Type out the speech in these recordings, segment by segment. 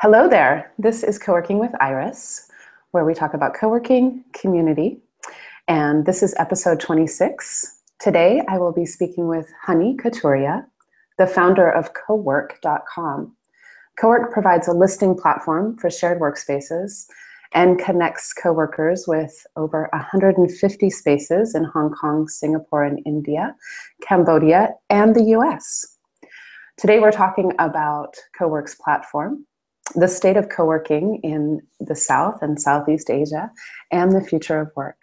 Hello there. This is Co-working with Iris, where we talk about co-working community. And this is episode 26. Today I will be speaking with Honey Kathuria, the founder of kowrk.com. Kowrk provides a listing platform for shared workspaces and connects coworkers with over 150 spaces in Hong Kong, Singapore, and India, Cambodia, and the US. Today we're talking about Kowrk's platform, the state of co-working in the South and Southeast Asia, and the future of work.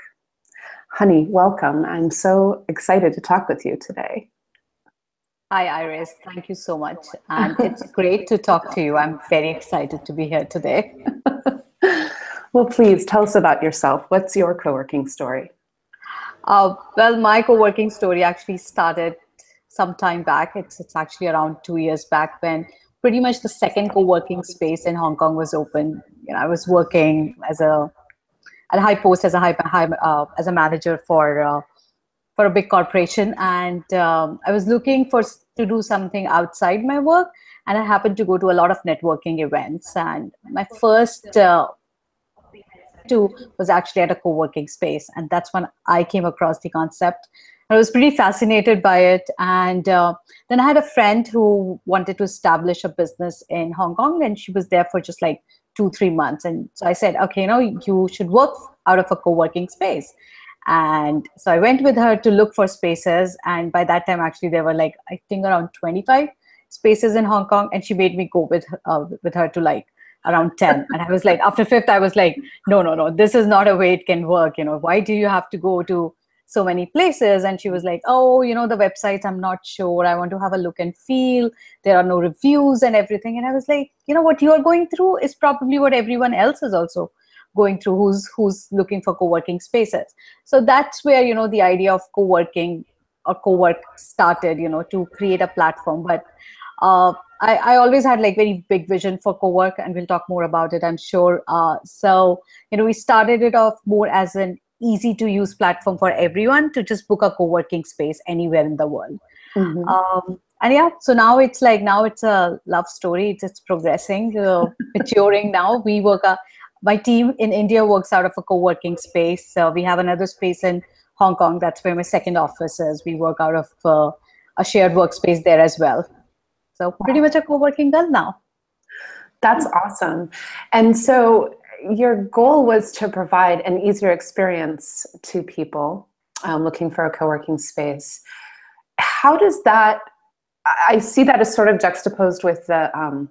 Honey, welcome. I'm so excited to talk with you today. Hi, Iris. Thank you so much. And it's great to talk to you. I'm very excited to be here today. well, please tell us about yourself. What's your co working story? Uh, well, my co working story actually started some time back. It's, it's actually around two years back when pretty much the second co-working space in Hong Kong was open. You know, I was working as a at a high post as a high, high uh, as a manager for uh, for a big corporation, and um, I was looking for to do something outside my work, and I happened to go to a lot of networking events. And my first uh, two was actually at a co-working space, and that's when I came across the concept I was pretty fascinated by it. And uh, then I had a friend who wanted to establish a business in Hong Kong, and she was there for just like two, three months. And so I said, okay, you know, you should work out of a co working space. And so I went with her to look for spaces. And by that time, actually, there were like, I think around 25 spaces in Hong Kong. And she made me go with, uh, with her to like around 10 and i was like after fifth i was like no no no this is not a way it can work you know why do you have to go to so many places. And she was like oh you know the websites i'm not sure. I want to have a look and feel. There are no reviews and everything. And i was like you know what you are going through is probably what everyone else is also going through who's who's looking for co-working spaces. So that's where you know the idea of co-working or Kowrk started you know to create a platform. But uh, I, I always had like very big vision for Kowrk and we'll talk more about it i'm sure. Uh, so you know we started it off more as an easy to use platform for everyone to just book a co-working space anywhere in the world. Mm-hmm. um, and yeah so now it's like now it's a love story. It's, it's progressing uh, maturing now. We work uh, my team in india works out of a co-working space. So we have another space in hong kong. That's where my second office is. We work out of uh, a shared workspace there as well. So pretty much a co-working girl now. That's awesome. And so your goal was to provide an easier experience to people um, looking for a co-working space how does that i see that as sort of juxtaposed with the um,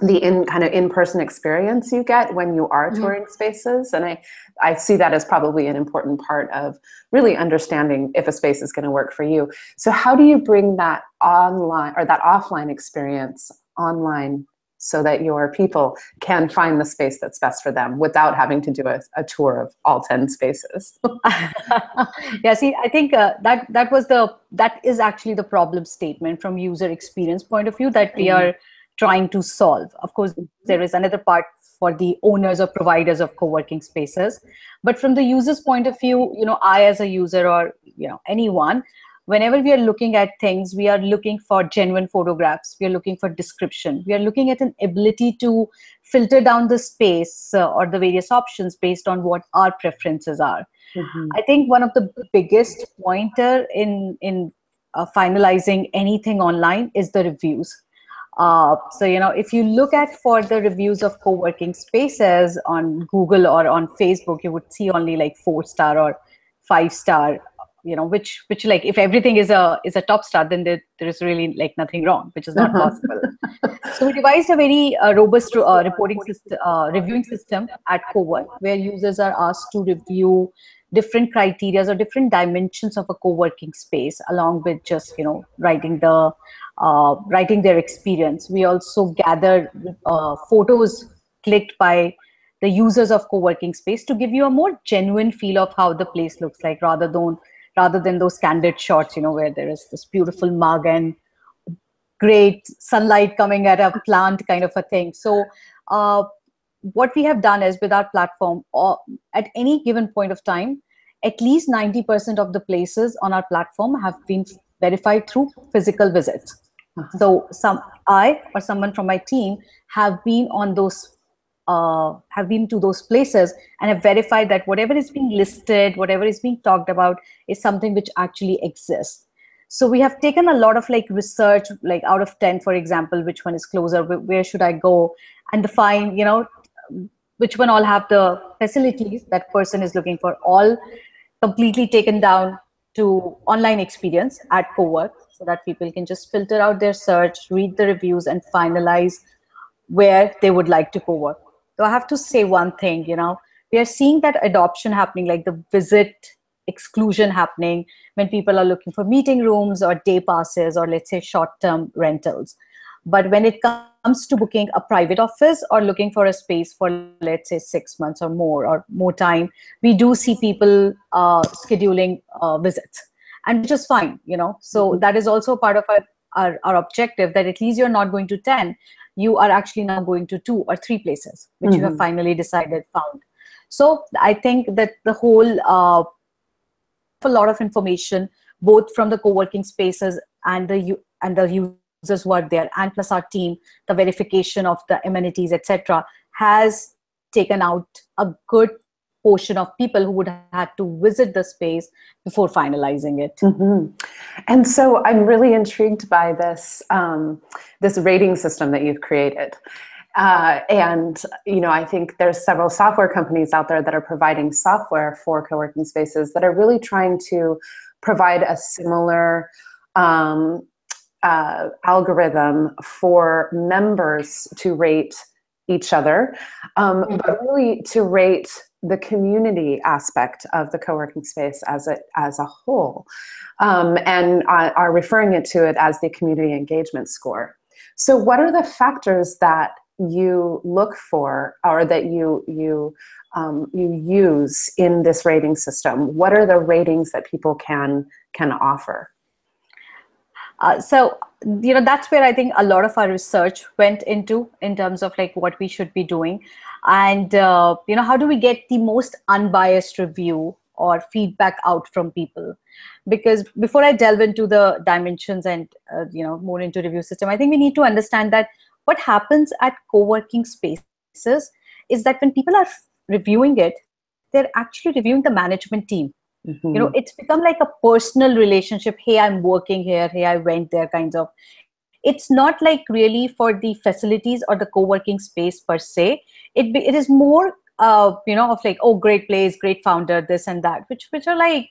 the in kind of in-person experience you get when you are mm-hmm. touring mm-hmm. spaces and i i see that as probably an important part of really understanding if a space is going to work for you so how do you bring that online or that offline experience online so that your people can find the space that's best for them without having to do a, a tour of all 10 spaces. Yeah see i think uh, that that was the that is actually the problem statement from user experience point of view that we mm-hmm. are trying to solve. Of course there is another part for the owners or providers of co-working spaces. But from the user's point of view you know i as a user or you know anyone whenever we are looking at things we are looking for genuine photographs. We are looking for description. We are looking at an ability to filter down the space uh, or the various options based on what our preferences are. Mm-hmm. i think one of the biggest pointer in in uh, finalizing anything online is the reviews. Uh, so you know if you look at for the reviews of co-working spaces on google or on facebook you would see only like four star or five star you know which which like if everything is a is a top star then there, there is really like nothing wrong which is not uh-huh. possible so we devised a very uh, robust uh, reporting system uh, reviewing system at Kowrk where users are asked to review different criteria or different dimensions of a co-working space along with just you know writing the uh, writing their experience we also gather uh, photos clicked by the users of co-working space to give you a more genuine feel of how the place looks like rather than rather than those candid shots, you know, where there is this beautiful mug and great sunlight coming at a plant kind of a thing. So, uh, what we have done is with our platform, uh, at any given point of time, at least 90% of the places on our platform have been verified through physical visits. Uh-huh. So some I or someone from my team have been on those uh, have been to those places and have verified that whatever is being listed, whatever is being talked about, is something which actually exists. So we have taken a lot of like research, like out of ten, for example, which one is closer, where should I go, and define, you know, which one all have the facilities that person is looking for, all completely taken down to online experience at Kowrk so that people can just filter out their search, read the reviews, and finalize where they would like to co-work. So I have to say one thing, you know, we are seeing that adoption happening, like the visit exclusion happening when people are looking for meeting rooms or day passes or let's say short-term rentals. But when it comes to booking a private office or looking for a space for let's say six months or more or more time, we do see people uh, scheduling uh, visits and which is fine, you know. So mm-hmm. that is also part of our, our, our objective that at least you're not going to 10, you are actually now going to two or three places, which mm-hmm. you have mm-hmm. finally decided found. So I think that the whole uh, a lot of information, both from the co-working spaces and the and the users who are there, and plus our team, the verification of the amenities, etc., has taken out a good portion of people who would have had to visit the space before finalizing it. Mm-hmm. And so I'm really intrigued by this um, this rating system that you've created. Uh, and you know, I think there's several software companies out there that are providing software for co-working spaces that are really trying to provide a similar um, uh, algorithm for members to rate each other, um, mm-hmm. but really to rate the community aspect of the co-working space as a, as a whole. Um, and are referring it to it as the community engagement score. So what are the factors that you look for or that you you um, you use in this rating system? What are the ratings that people can can offer uh, so you know that's where i think a lot of our research went into in terms of like what we should be doing. And uh, you know how do we get the most unbiased review or feedback out from people? Because before i delve into the dimensions and uh, you know more into review system i think we need to understand that what happens at co-working spaces is that when people are reviewing it they're actually reviewing the management team mm-hmm. you know it's become like a personal relationship. Hey i'm working here. Hey i went there kinds of. It's not like really for the facilities or the co-working space per se. It it is more uh, you know of like oh great place great founder this and that which which are like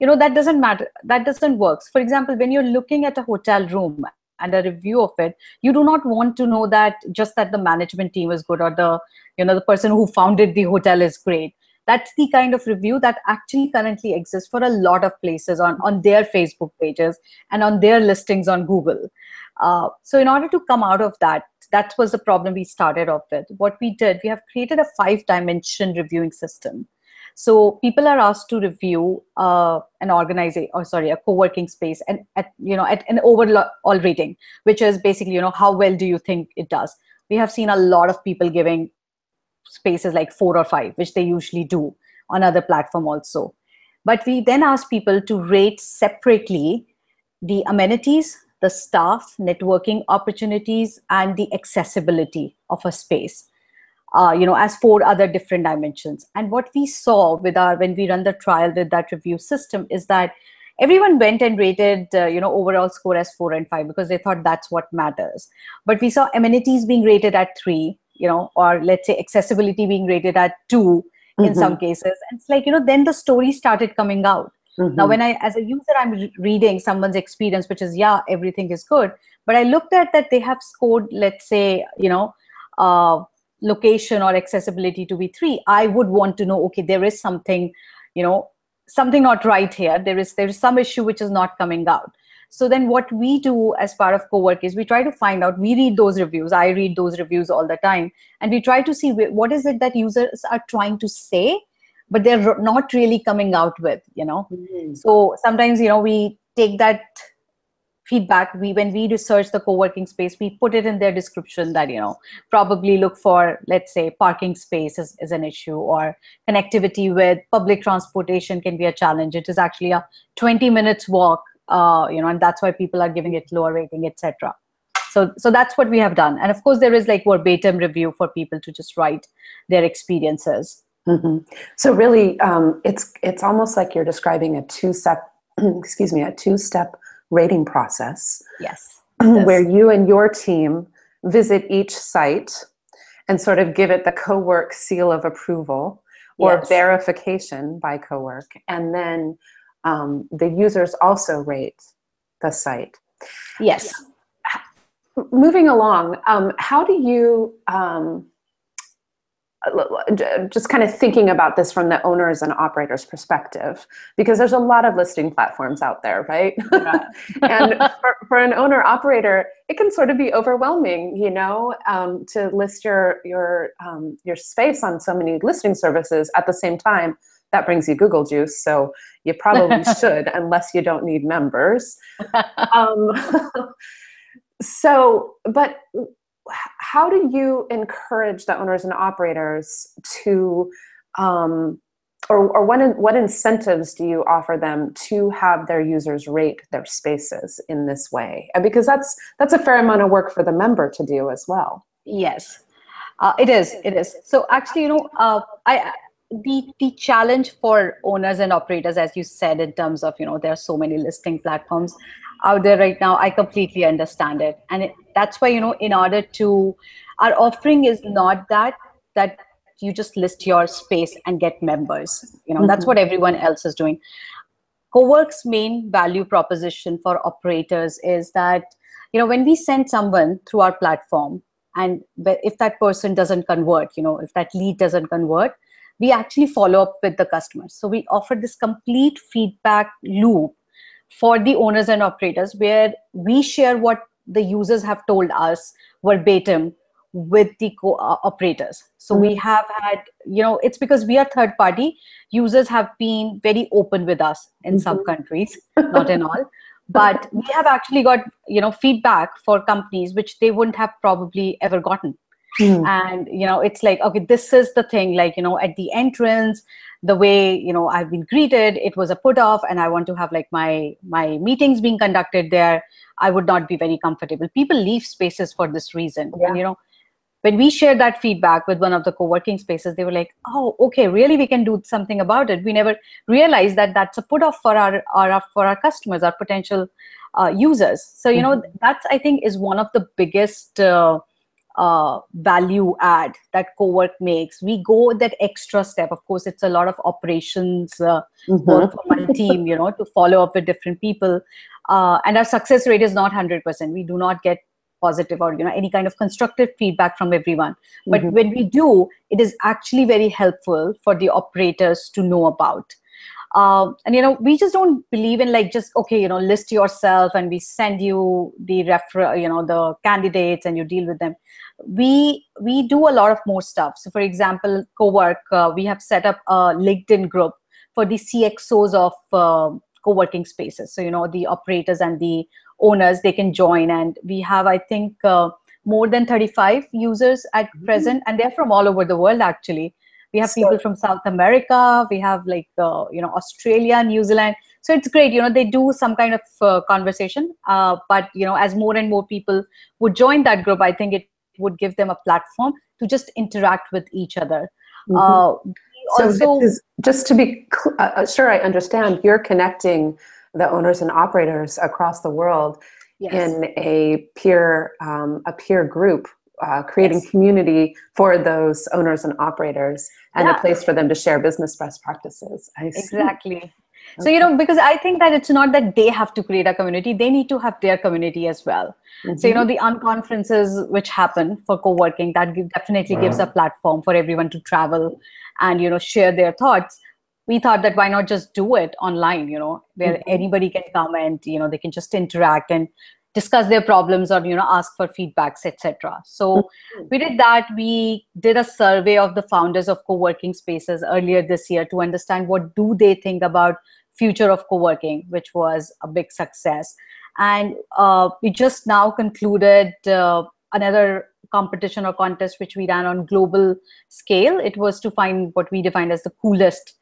you know that doesn't matter. That doesn't work. For example when you're looking at a hotel room and a review of it you do not want to know that just that the management team is good or the you know the person who founded the hotel is great that's the kind of review that actually currently exists for a lot of places on on their facebook pages and on their listings on google uh, so in order to come out of that, that was the problem we started off with. What we did, we have created a five dimension reviewing system. So people are asked to review uh, an organization, or sorry, a co-working space, and at you know at an overall rating, which is basically you know how well do you think it does. We have seen a lot of people giving spaces like four or five, which they usually do on other platform also. But we then ask people to rate separately the amenities, the staff, networking opportunities, and the accessibility of a space. Uh, you know, as four other different dimensions. And what we saw with our when we run the trial with that review system is that everyone went and rated uh, you know overall score as four and five because they thought that's what matters. But we saw amenities being rated at three, you know, or let's say accessibility being rated at 2 mm-hmm. in some cases. And it's like you know, then the story started coming out Mm-hmm. Now, when I, as a user, I'm re- reading someone's experience, which is, yeah, everything is good. But I looked at that they have scored, let's say, you know, uh, location or accessibility to be three. I would want to know, okay, there is something, you know, something not right here. There is there is some issue which is not coming out. So then what we do as part of Kowrk is we try to find out, we read those reviews. I read those reviews all the time. And we try to see what is it that users are trying to say but they're not really coming out with you know mm-hmm. so sometimes you know we take that feedback we when we research the co-working space we put it in their description that you know probably look for let's say parking space is, is an issue or connectivity with public transportation can be a challenge it is actually a 20 minutes walk uh, you know and that's why people are giving it lower rating etc so so that's what we have done. And of course there is like verbatim review for people to just write their experiences. Mm-hmm. so really um, it's it's almost like you're describing a two step excuse me a two step rating process. Yes. Where you and your team visit each site and sort of give it the Kowrk seal of approval or yes. verification by Kowrk. And then um, the users also rate the site. Yes. Moving along um, how do you um, just kind of thinking about this from the owners and operators perspective because there's a lot of listing platforms out there right? And for, for, an owner operator it can sort of be overwhelming you know um, to list your your um, your space on so many listing services at the same time that brings you google juice so you probably should unless you don't need members. Um, so but how do you encourage the owners and operators to um, or, or what, what incentives do you offer them to have their users rate their spaces in this way? Because that's that's a fair amount of work for the member to do as well. Yes. Uh, it is it is. So actually you know uh, i the the challenge for owners and operators as you said in terms of you know there are so many listing platforms out there right now i completely understand it. And it, that's why you know in order to our offering is not that that you just list your space and get members. You know mm-hmm. that's what everyone else is doing. Kowrk's main value proposition for operators is that you know when we send someone through our platform and if that person doesn't convert you know if that lead doesn't convert we actually follow up with the customers so we offer this complete feedback loop for the owners and operators where we share what the users have told us verbatim with the co- uh, operators. So mm-hmm. we have had you know it's because we are third party. Users have been very open with us in mm-hmm. some countries not in all. But we have actually got you know feedback for companies which they wouldn't have probably ever gotten mm. and you know it's like okay this is the thing like you know at the entrance the way you know i've been greeted it was a put off and i want to have like my my meetings being conducted there i would not be very comfortable people leave spaces for this reason yeah. and you know when we shared that feedback with one of the co-working spaces they were like oh okay really we can do something about it we never realized that that's a put off for our, our for our customers our potential uh, users so you mm-hmm. know that's i think is one of the biggest uh, uh, value add that Kowrk makes. We go that extra step. Of course it's a lot of operations uh, mm-hmm. work for my team you know to follow up with different people. Uh, and our success rate is not 100% we do not get positive or you know any kind of constructive feedback from everyone. But mm-hmm. when we do it is actually very helpful for the operators to know about. Um, and you know we just don't believe in like just okay you know list yourself and we send you the refer you know the candidates and you deal with them we we do a lot of more stuff. So for example Kowrk uh, we have set up a linkedin group for the cxos of uh, co-working spaces. So you know the operators and the owners they can join. And we have i think uh, more than 35 users at mm-hmm. present. And they're from all over the world actually. We have so, people from south america. We have like uh, you know australia new zealand. So it's great. You know they do some kind of uh, conversation. Uh, but you know as more and more people would join that group i think it would give them a platform to just interact with each other. Mm-hmm. Uh, so also, is, just to be cl- uh, uh, sure I understand, you're connecting the owners and operators across the world yes. in a peer um, a peer group, uh, creating yes. community for those owners and operators, and yeah. a place for them to share business best practices. Exactly so you know because i think that it's not that they have to create a community they need to have their community as well mm-hmm. so you know mm-hmm. the unconferences which happen for co-working that definitely gives a platform for everyone to travel and you know share their thoughts we thought that why not just do it online you know where mm-hmm. anybody can come and you know they can just interact and discuss their problems or you know ask for feedbacks etc so mm-hmm. we did that. We did a survey of the founders of co-working spaces earlier this year to understand what do they think about future of co-working which was a big success. And uh, we just now concluded uh, another competition or contest which we ran on global scale. It was to find what we defined as the coolest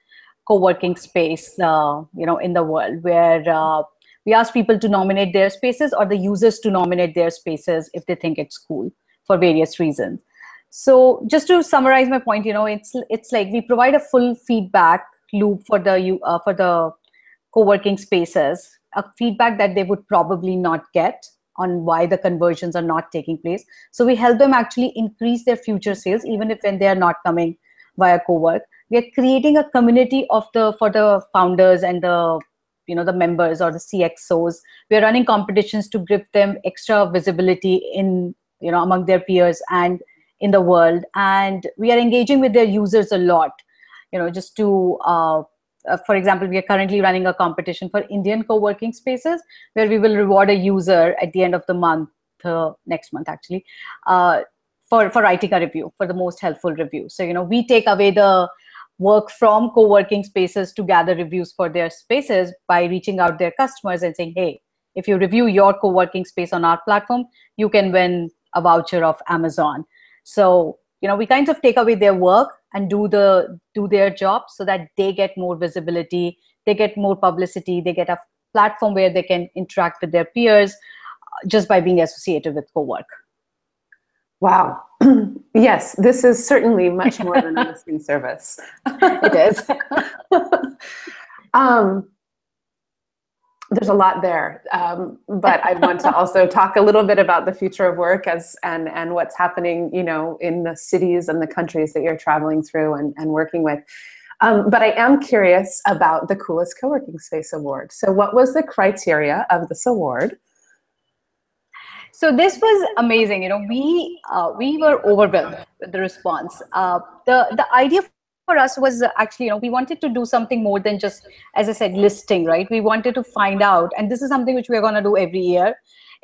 co-working space uh, you know in the world where uh, we ask people to nominate their spaces or the users to nominate their spaces if they think it's cool for various reasons. So just to summarize my point you know it's it's like we provide a full feedback loop for the uh, for the co-working spaces a feedback that they would probably not get on why the conversions are not taking place. So we help them actually increase their future sales even if when they are not coming via Kowrk. We are creating a community of the for the founders and the you know the members or the cxos we are running competitions to give them extra visibility in you know among their peers and in the world and we are engaging with their users a lot you know just to uh, uh, for example, we are currently running a competition for Indian co-working spaces where we will reward a user at the end of the month, uh, next month actually, uh, for, for writing a review, for the most helpful review. So, you know, we take away the work from co-working spaces to gather reviews for their spaces by reaching out their customers and saying, hey, if you review your co-working space on our platform, you can win a voucher of Amazon. So, you know, we kind of take away their work and do the do their job so that they get more visibility they get more publicity they get a platform where they can interact with their peers uh, just by being associated with Kowrk wow yes this is certainly much more than a listing service it is um, there's a lot there, um, but I want to also talk a little bit about the future of work as and and what's happening, you know, in the cities and the countries that you're traveling through and, and working with. Um, but I am curious about the Coolest Co-working Space Award. So, what was the criteria of this award? So this was amazing. You know, we uh, we were overwhelmed with the response. Uh, the the idea for us was actually, you know, we wanted to do something more than just, as I said, listing, right? We wanted to find out, and this is something which we're going to do every year,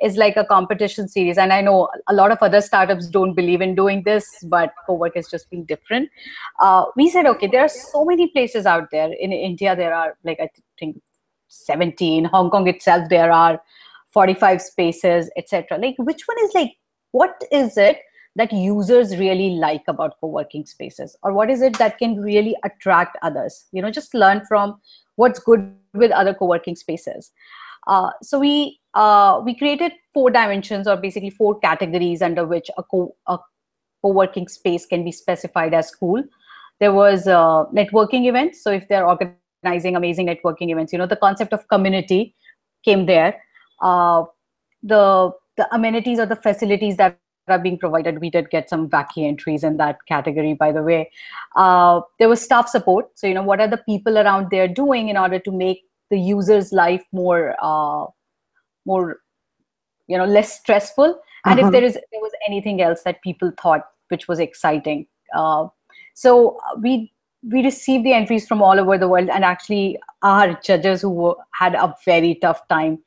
is like a competition series. And I know a lot of other startups don't believe in doing this, but Kowrk has just been different. Uh, we said, okay, there are so many places out there. In India, there are like, I think 17. Hong Kong itself, there are 45 spaces, etc. Like, which one is like, what is it that users really like about co-working spaces? Or what is it that can really attract others? You know just learn from what's good with other co-working spaces. Uh, so we uh, we created four dimensions or basically four categories under which a, co- a co-working space can be specified as cool there was uh, networking events. So if they're organizing amazing networking events you know the concept of community came there uh, the the amenities or the facilities that are being provided. We did get some wacky entries in that category, by the way. Uh, there was staff support. So, you know, what are the people around there doing in order to make the user's life more, uh, more, you know, less stressful? And uh-huh. if there is there was anything else that people thought which was exciting, uh, so we we received the entries from all over the world, and actually our judges who were, had a very tough time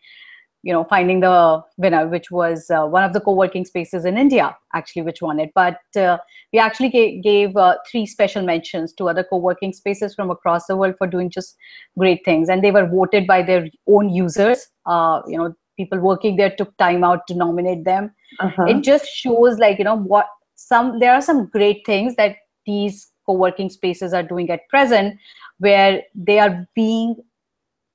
you know finding the winner which was uh, one of the co-working spaces in india actually which won it. But uh, we actually gave, gave uh, three special mentions to other co-working spaces from across the world for doing just great things. And they were voted by their own users. Uh, you know people working there took time out to nominate them. Uh-huh. it just shows like you know what some there are some great things that these co-working spaces are doing at present where they are being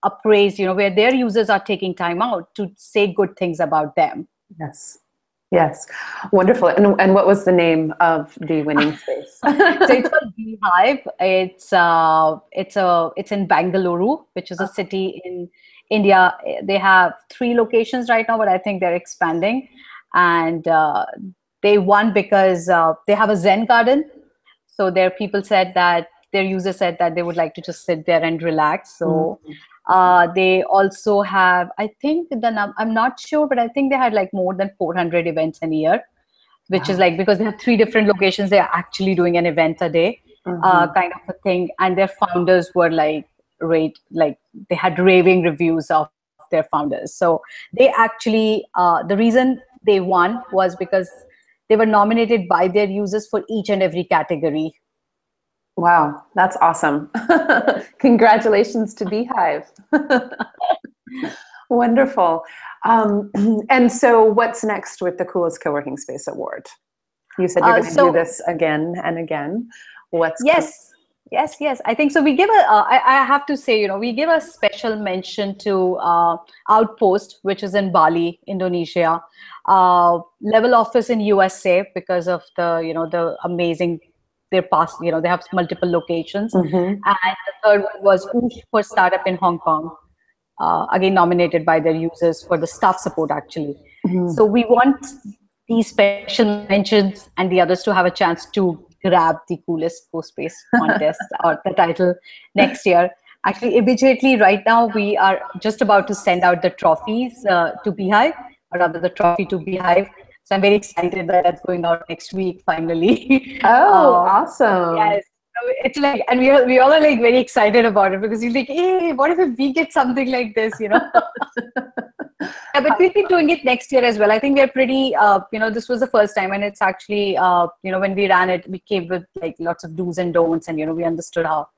appraised, you know, where their users are taking time out to say good things about them. Yes. Yes, wonderful. And, and what was the name of the winning space? so it's called Beehive. It's uh, it's a it's in Bangalore, which is a city in India. They have three locations right now, but I think they're expanding. And uh, they won because uh, they have a Zen garden. So their people said that their users said that they would like to just sit there and relax. So. Mm-hmm uh, they also have, I think the num- I'm not sure, but I think they had like more than 400 events in a year, which wow. is like because they have three different locations, they are actually doing an event a day, mm-hmm. uh, kind of a thing. And their founders were like, rate like they had raving reviews of their founders. So they actually, uh, the reason they won was because they were nominated by their users for each and every category Wow, that's awesome. Congratulations to Beehive. Wonderful. Um, and so, what's next with the Coolest Co working Space Award? You said you're uh, going to so, do this again and again. What's yes? Yes, yes, I think so. We give a. Uh, I, I have to say, you know, we give a special mention to uh, Outpost, which is in Bali, Indonesia, uh, Level Office in USA because of the, you know, the amazing. Their past, you know, they have multiple locations, mm-hmm. and the third one was Oosh for startup in Hong Kong, uh, again nominated by their users for the staff support actually. Mm-hmm. So we want these special mentions and the others to have a chance to grab the coolest co-space contest or the title next year. Actually, immediately right now, we are just about to send out the trophies uh, to Beehive, or rather the trophy to Beehive. So I'm very excited that that's going out next week finally. Oh, um, awesome. Yes. So it's like, and we, are, we all are like very excited about it because you're like, hey, what if we get something like this, you know? yeah, but we'll be doing it next year as well. I think we're pretty, uh, you know, this was the first time, and it's actually, uh, you know, when we ran it, we came with like lots of do's and don'ts, and you know, we understood how,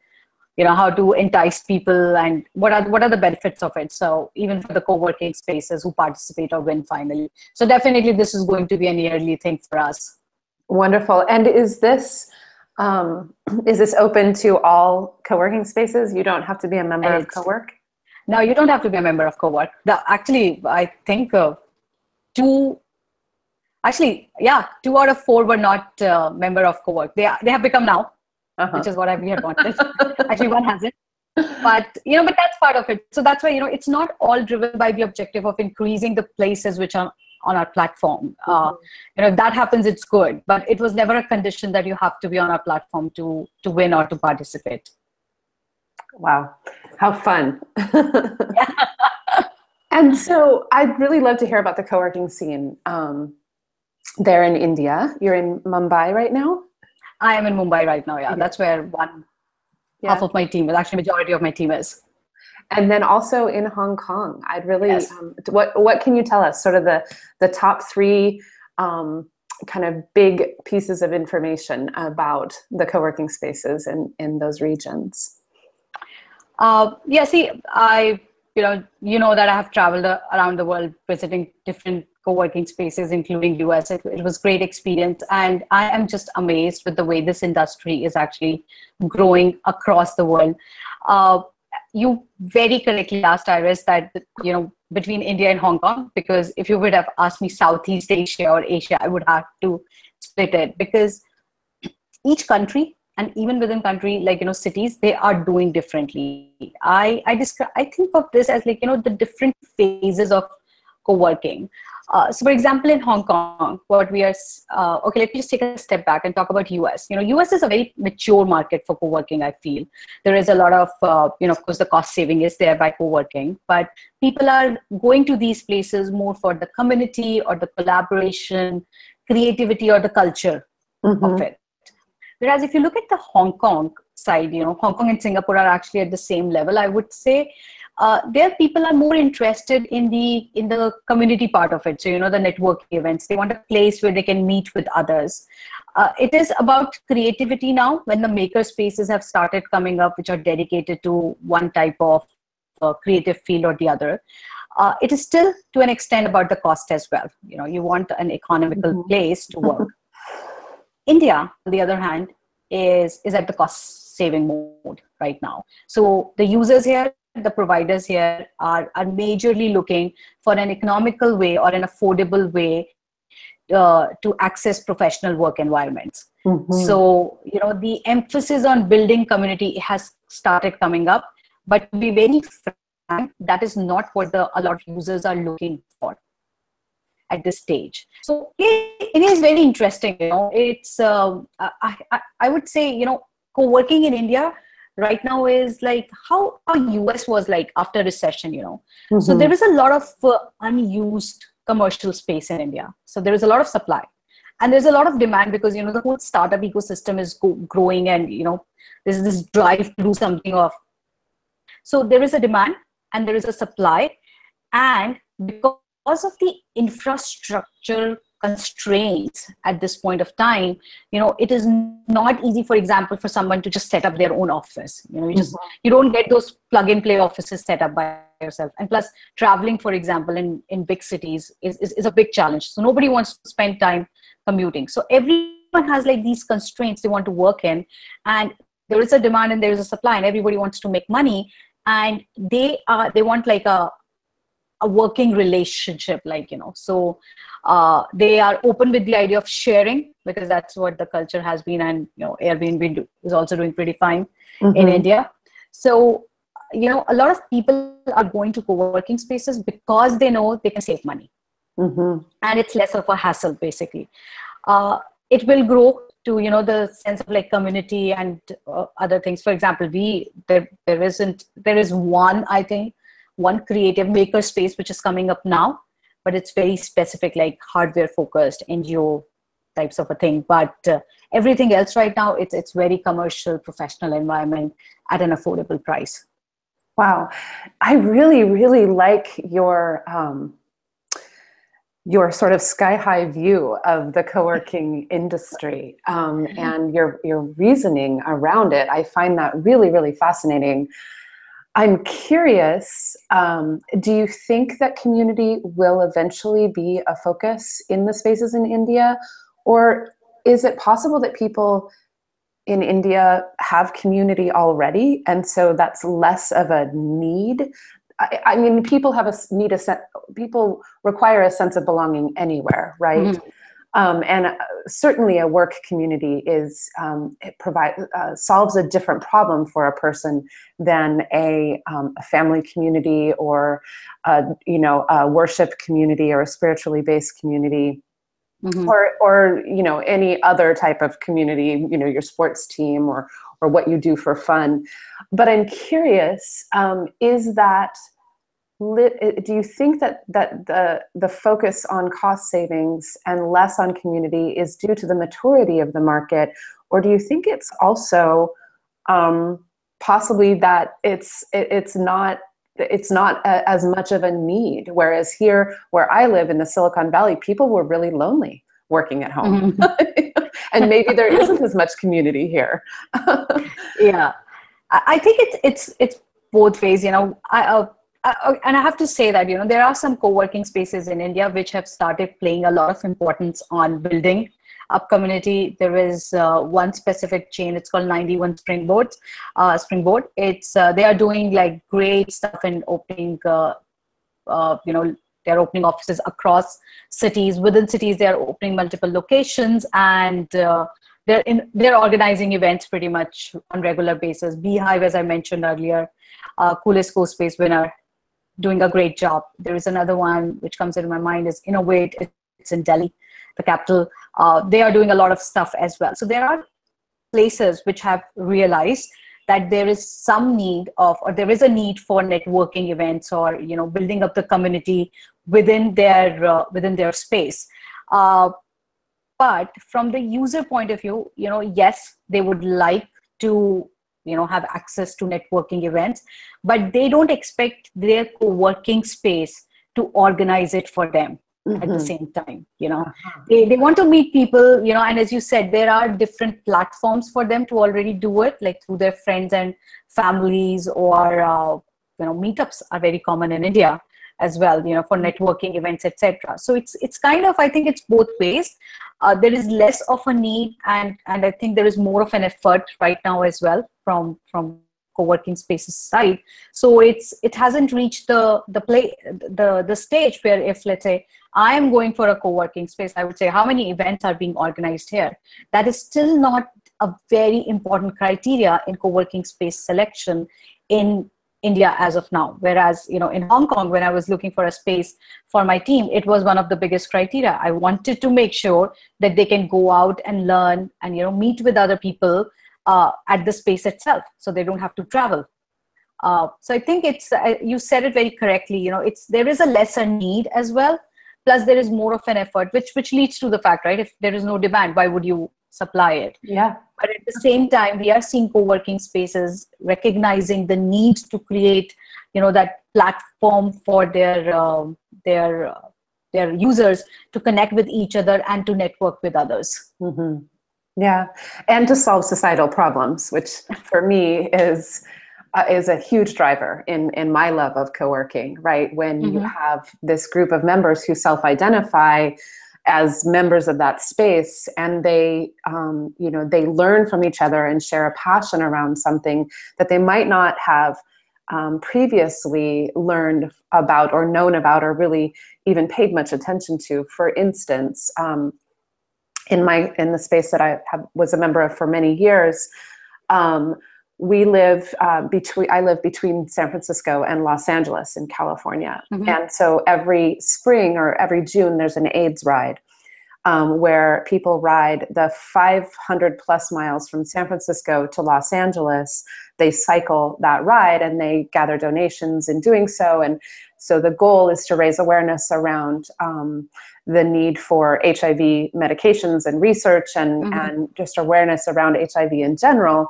you know, how to entice people and what are what are the benefits of it. So even for the co-working spaces who participate or win finally, so definitely this is going to be an yearly thing for us. Wonderful. And is this? Um, is this open to all co-working spaces? You don't have to be a member and of Kowrk? Now you don't have to be a member of Kowrk. The, actually, I think uh, two, actually, yeah, two out of four were not uh, member of Kowrk. They are, they have become now, uh-huh. which is what I, we had wanted. actually, one hasn't. But you know, but that's part of it. So that's why you know it's not all driven by the objective of increasing the places which are on our platform. Uh, mm-hmm. you know, if that happens, it's good. But it was never a condition that you have to be on our platform to to win or to participate. Wow, how fun. and so I'd really love to hear about the co working scene um, there in India. You're in Mumbai right now? I am in Mumbai right now, yeah. That's where one yeah. half of my team is, actually, majority of my team is. And then also in Hong Kong, I'd really, yes. um, what, what can you tell us? Sort of the, the top three um, kind of big pieces of information about the co working spaces in, in those regions. Uh, yeah, see, I you know you know that I have traveled around the world visiting different co-working spaces, including US. It, it was great experience, and I am just amazed with the way this industry is actually growing across the world. Uh, you very correctly asked Iris that you know between India and Hong Kong because if you would have asked me Southeast Asia or Asia, I would have to split it because each country and even within country like you know cities they are doing differently i i describe i think of this as like you know the different phases of co-working uh, so for example in hong kong what we are uh, okay let me just take a step back and talk about us you know us is a very mature market for co-working i feel there is a lot of uh, you know of course the cost saving is there by co-working but people are going to these places more for the community or the collaboration creativity or the culture mm-hmm. of it Whereas if you look at the Hong Kong side, you know, Hong Kong and Singapore are actually at the same level. I would say uh, there people are more interested in the in the community part of it. So you know, the networking events. They want a place where they can meet with others. Uh, it is about creativity now. When the maker spaces have started coming up, which are dedicated to one type of uh, creative field or the other. Uh, it is still to an extent about the cost as well. You know, you want an economical mm-hmm. place to work. India, on the other hand, is, is at the cost saving mode right now. So the users here, the providers here are, are majorly looking for an economical way or an affordable way uh, to access professional work environments. Mm-hmm. So, you know, the emphasis on building community has started coming up, but to be very frank, that is not what the, a lot of users are looking for at this stage. So it, it is very interesting. You know, it's um, I, I, I would say you know co-working in India right now is like how how US was like after recession. You know, mm-hmm. so there is a lot of uh, unused commercial space in India. So there is a lot of supply, and there's a lot of demand because you know the whole startup ecosystem is go- growing, and you know there's this drive to do something of. So there is a demand and there is a supply, and because of the infrastructure constraints at this point of time you know it is not easy for example for someone to just set up their own office. You know you just mm-hmm. you don't get those plug and play offices set up by yourself. And plus traveling for example in in big cities is, is, is a big challenge. So nobody wants to spend time commuting. So everyone has like these constraints they want to work in. And there is a demand and there is a supply and everybody wants to make money. And they are they want like a a working relationship like you know. So uh, they are open with the idea of sharing because that's what the culture has been and you know airbnb do, is also doing pretty fine mm-hmm. in india. So you know a lot of people are going to co-working spaces because they know they can save money. Mm-hmm. and it's less of a hassle basically. Uh, it will grow to you know the sense of like community and uh, other things. For example we there there isn't there is one i think one creative maker space which is coming up now but it's very specific like hardware focused ngo types of a thing. But uh, everything else right now it's it's very commercial professional environment at an affordable price. Wow. I really really like your um, your sort of sky high view of the co-working industry um, mm-hmm. and your your reasoning around it. I find that really really fascinating i'm curious um, do you think that community will eventually be a focus in the spaces in india or is it possible that people in India have community already, and so that's less of a need. I, I mean, people have a need a sense. People require a sense of belonging anywhere, right? Mm-hmm. Um, and uh, certainly, a work community is um, it provide uh, solves a different problem for a person than a, um, a family community or a, you know a worship community or a spiritually based community mm-hmm. or or you know any other type of community you know your sports team or or what you do for fun but i'm curious um, is that do you think that that the the focus on cost savings and less on community is due to the maturity of the market or do you think it's also um, possibly that it's it, it's not it's not a, as much of a need. Whereas here, where I live in the Silicon Valley, people were really lonely working at home. Mm-hmm. and maybe there isn't as much community here. yeah. I think it's, it's, it's both ways, you know, I, uh, and I have to say that, you know, there are some co-working spaces in India which have started playing a lot of importance on building up community. There is uh, one specific chain. It's called 91 Springboard. Uh, Springboard. It's uh, they are doing like great stuff in opening. Uh, uh, you know, they're opening offices across cities. Within cities, they are opening multiple locations, and uh, they're in. They're organizing events pretty much on regular basis. Beehive, as I mentioned earlier, coolest co-space winner doing a great job. There is another one which comes into my mind is Innov8. It's in Delhi the capital, uh, they are doing a lot of stuff as well. So there are places which have realized that there is some need of or there is a need for networking events or you know building up the community within their uh, within their space uh, but from the user point of view you know yes they would like to you know have access to networking events but they don't expect their co-working space to organize it for them mm-hmm. at the mm-hmm. same time you know uh-huh. they, they want to meet people you know and as you said there are different platforms for them to already do it like through their friends and families or uh, you know meetups are very common in india as well you know for networking events etc so it's it's kind of i think it's both ways uh, there is less of a need and and i think there is more of an effort right now as well from from co-working spaces side so it's it hasn't reached the the play the the stage where if let's say i am going for a co-working space i would say how many events are being organized here that is still not a very important criteria in co-working space selection in India as of now. Whereas, you know, in Hong Kong, when I was looking for a space for my team, it was one of the biggest criteria. I wanted to make sure that they can go out and learn and, you know, meet with other people uh, at the space itself so they don't have to travel. Uh, so i think it's uh, you said it very correctly you know it's there is a lesser need as well plus there is more of an effort which which leads to the fact right if there is no demand why would you supply it? Yeah. But at the same time we are seeing co-working spaces recognizing the need to create you know that platform for their um, their uh, their users to connect with each other and to network with others. Mm-hmm. Yeah, and to solve societal problems, which for me is uh, is a huge driver in in my love of co-working. Right, when mm-hmm. you have this group of members who self-identify as members of that space and they um, you know they learn from each other and share a passion around something that they might not have um, previously learned about or known about or really even paid much attention to for instance um, in my in the space that i have, was a member of for many years um, we live uh, between i live between san francisco and los angeles in california. Mm-hmm. and so every spring or every june there's an aids ride um, where people ride the 500 plus miles from san francisco to los angeles. They cycle that ride and they gather donations in doing so. And so the goal is to raise awareness around um, the need for hiv medications and research and, mm-hmm. and just awareness around hiv in general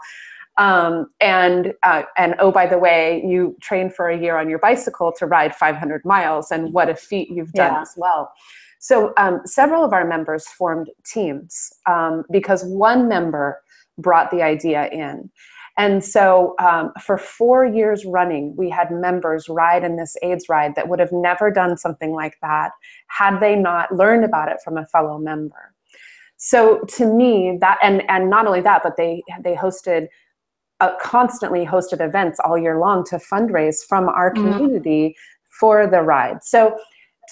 um, and uh, and oh, by the way, you train for a year on your bicycle to ride 500 miles, and what a feat you've done yeah. as well. So um, several of our members formed teams um, because one member brought the idea in. And so um, for four years running, we had members ride in this AIDS ride that would have never done something like that had they not learned about it from a fellow member. So to me, that and and not only that, but they they hosted uh, constantly hosted events all year long to fundraise from our mm-hmm. community mm-hmm. for the ride. So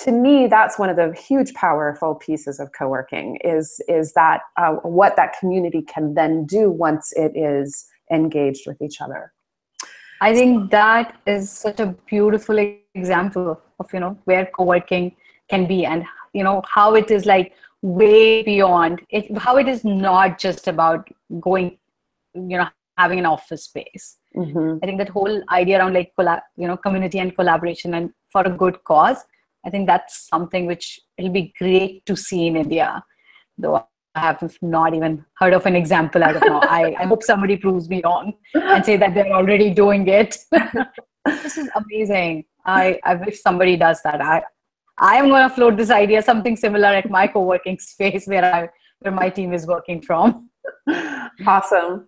to me, that's one of the huge powerful pieces of co-working is is that uh, what that community can then do once it is engaged with each other. I think that is such a beautiful example of you know where co-working can be and you know how it is like way beyond it how it is not just about going you know having an office space. Mm-hmm. I think that whole idea around like collab, you know, community and collaboration and for a good cause, I think that's something which it'll be great to see in India. Though have not even heard of an example out of now. I, I hope somebody proves me wrong and say that they're already doing it. this is amazing. I, I wish somebody does that. I I am going to float this idea, something similar at my co-working space where I where my team is working from. awesome.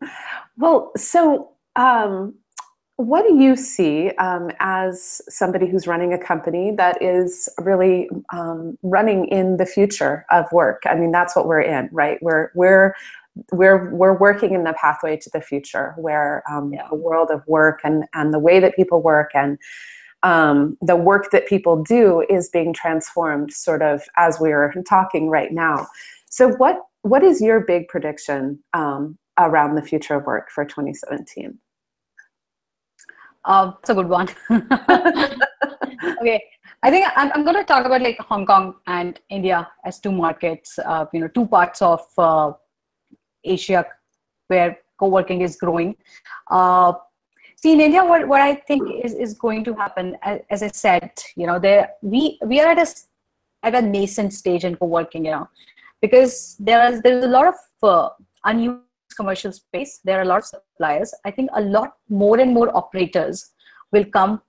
Well, so um, what do you see um, as somebody who's running a company that is really um, running in the future of work? I mean, that's what we're in, right? We're we're we're we're working in the pathway to the future, where um, yeah. the world of work and and the way that people work and um, the work that people do is being transformed, sort of as we're talking right now. So, what what is your big prediction um, around the future of work for 2017? Uh, it's a good one. okay, I think I'm, I'm going to talk about like Hong Kong and India as two markets. Uh, you know, two parts of uh, Asia where co-working is growing. Uh, see, in India, what, what I think is, is going to happen, as, as I said, you know, there we we are at a at a nascent stage in co-working. You know, because there is there's a lot of uh, unused commercial space. There are a lot of suppliers. I think a lot more and more operators will come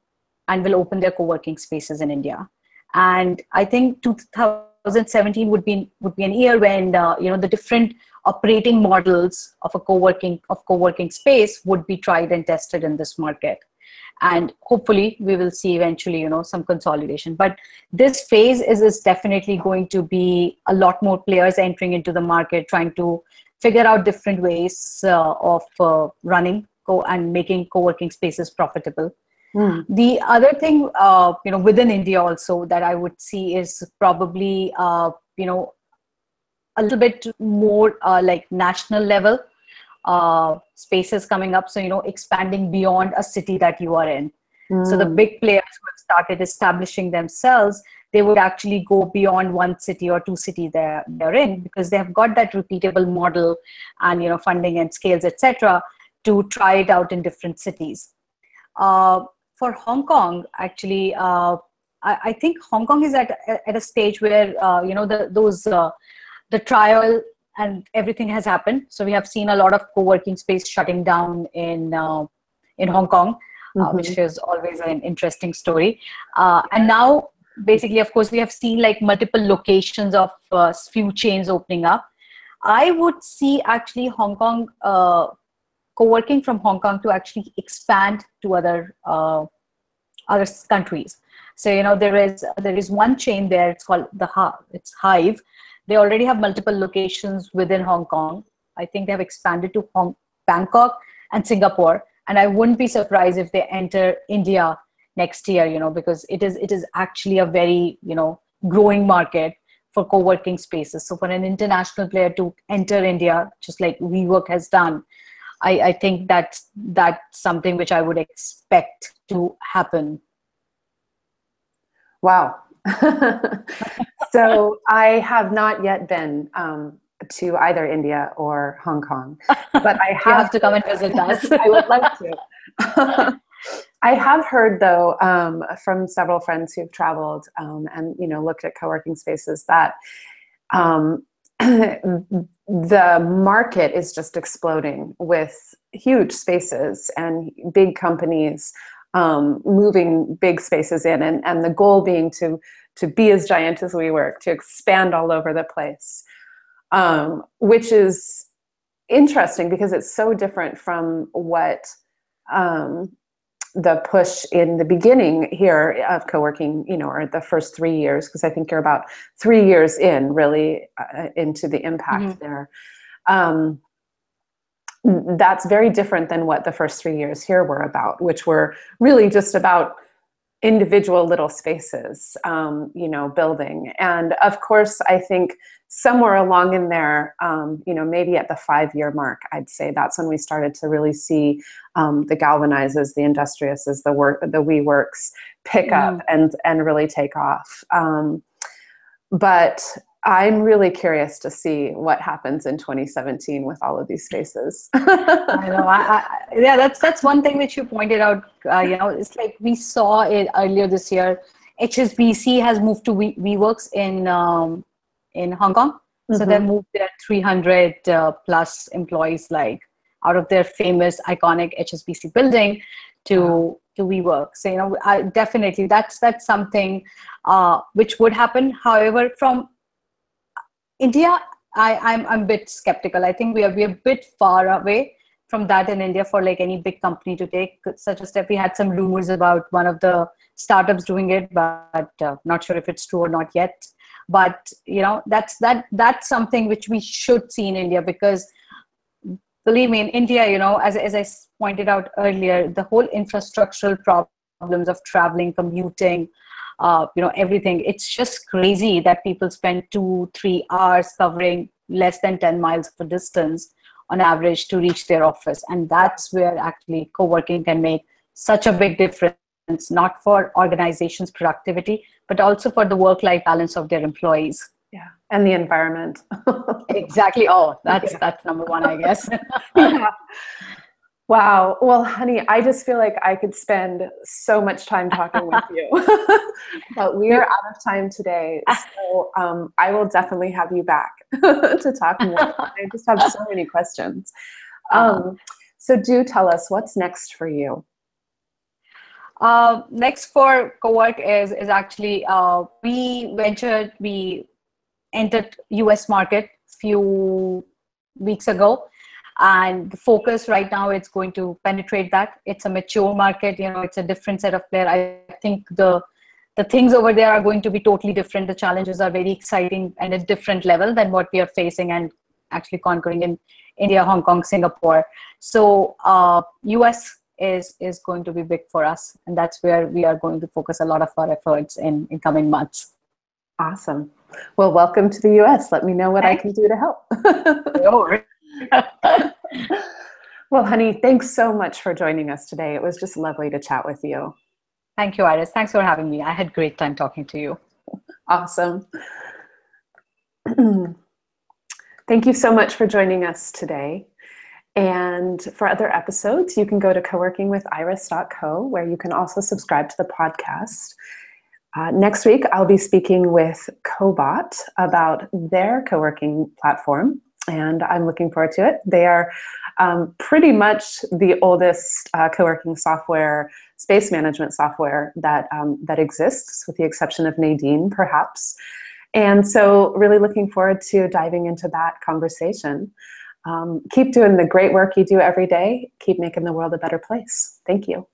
and will open their co-working spaces in India. And I think 2017 would be would be an year when uh, you know the different operating models of a co-working of co-working space would be tried and tested in this market and hopefully we will see eventually you know some consolidation. But this phase is, is definitely going to be a lot more players entering into the market trying to figure out different ways uh, of uh, running co- and making co-working spaces profitable. Mm. the other thing uh, you know within india also that i would see is probably uh, you know a little bit more uh, like national level uh, spaces coming up. So, you know, expanding beyond a city that you are in. Mm. So, the hmm. big players who have started establishing themselves, they would actually go beyond one city or two cities they're, they're in because they have got that repeatable model and, you know, funding and scales, etc., to try it out in different cities. Uh, for Hong Kong, actually, uh, I, I, think Hong Kong is at, at a stage where, uh, you know, the, those, uh, the trial and everything has happened. So we have seen a lot of co-working space shutting down in uh, in Hong Kong, uh, mm-hmm. which is always an interesting story. Uh, and now, basically, of course, we have seen like multiple locations of uh, few chains opening up. I would see actually Hong Kong uh, co-working from Hong Kong to actually expand to other uh, other countries. So you know there is there is one chain there. It's called the it's Hive they already have multiple locations within Hong Kong. I think they have expanded to Hong- Bangkok and Singapore. And I wouldn't be surprised if they enter India next year, you know, because it is it is actually a very, you know, growing market for co-working spaces. So for an international player to enter India, just like WeWork has done, I, I think that's that's something which I would expect to happen. Wow. so I have not yet been um, to either India or Hong Kong, but I have, have to come and visit us. I would like to. I have heard though um, from several friends who've traveled um, and you know looked at co-working spaces that um, the market is just exploding with huge spaces and big companies um, moving big spaces in, and, and the goal being to to be as giant as WeWork, to expand all over the place, um, which is interesting because it's so different from what um, the push in the beginning here of co-working you know or the first three years because i think you're about three years in really uh, into the impact mm-hmm. there um, that's very different than what the first three years here were about which were really just about individual little spaces um, you know building and of course i think somewhere along in there, um, you know, maybe at the five year mark, I'd say that's when we started to really see um, the galvanizes, the industriouses, the work, the WeWorks pick up mm. and and really take off. Um, but I'm really curious to see what happens in 2017 with all of these spaces. I know. I, I, yeah, that's that's one thing that you pointed out. Uh, you know, it's like we saw it earlier this year. HSBC has moved to we, WeWorks in um, in Hong Kong. Mm-hmm. So they moved their 300 uh, plus employees, like out of their famous iconic HSBC building, to wow. to WeWork. So you know, I, definitely that's that's something uh, which would happen. However, from India, I, I'm I'm a bit skeptical. I think we are we are a bit far away from that in India for like any big company to take such a step. We had some rumors about one of the startups doing it, but uh, not sure if it's true or not yet but you know that's that that's something which we should see in india because believe me in india you know as, as i pointed out earlier the whole infrastructural problems of traveling commuting uh, you know everything. It's just crazy that people spend two three hours covering less than 10 miles of a distance on average to reach their office. And that's where actually co-working can make such a big difference not for organizations productivity but also for the work life balance of their employees. Yeah and the environment. Exactly. Oh that's yeah. that's number one i guess. Yeah. Wow. Well honey i just feel like i could spend so much time talking with you but we are out of time today. So um, i will definitely have you back to talk more. I just have so many questions. Um, so do tell us what's next for you? Uh, next for Kowrk is is actually uh, we ventured we entered US market few weeks ago and the focus right now it's going to penetrate that. It's a mature market you know it's a different set of player. I think the the things over there are going to be totally different. The challenges are very exciting and a different level than what we are facing and actually conquering in india hong kong singapore. So uh, us is is going to be big for us and that's where we are going to focus a lot of our efforts in in coming months. Awesome. Well welcome to the us let me know what Thanks. i can do to help well honey thanks so much for joining us today. It was just lovely to chat with you. Thank you iris. Thanks for having me. I had great time talking to you. Awesome. Thank you so much for joining us today. And for other episodes, you can go to coworkingwithiris.co, where you can also subscribe to the podcast. Uh, next week, I'll be speaking with Cobot about their co working platform, and I'm looking forward to it. They are um, pretty much the oldest uh, co working software, space management software that, um, that exists, with the exception of Nadine, perhaps. And so, really looking forward to diving into that conversation. Um, keep doing the great work you do every day. Keep making the world a better place. Thank you.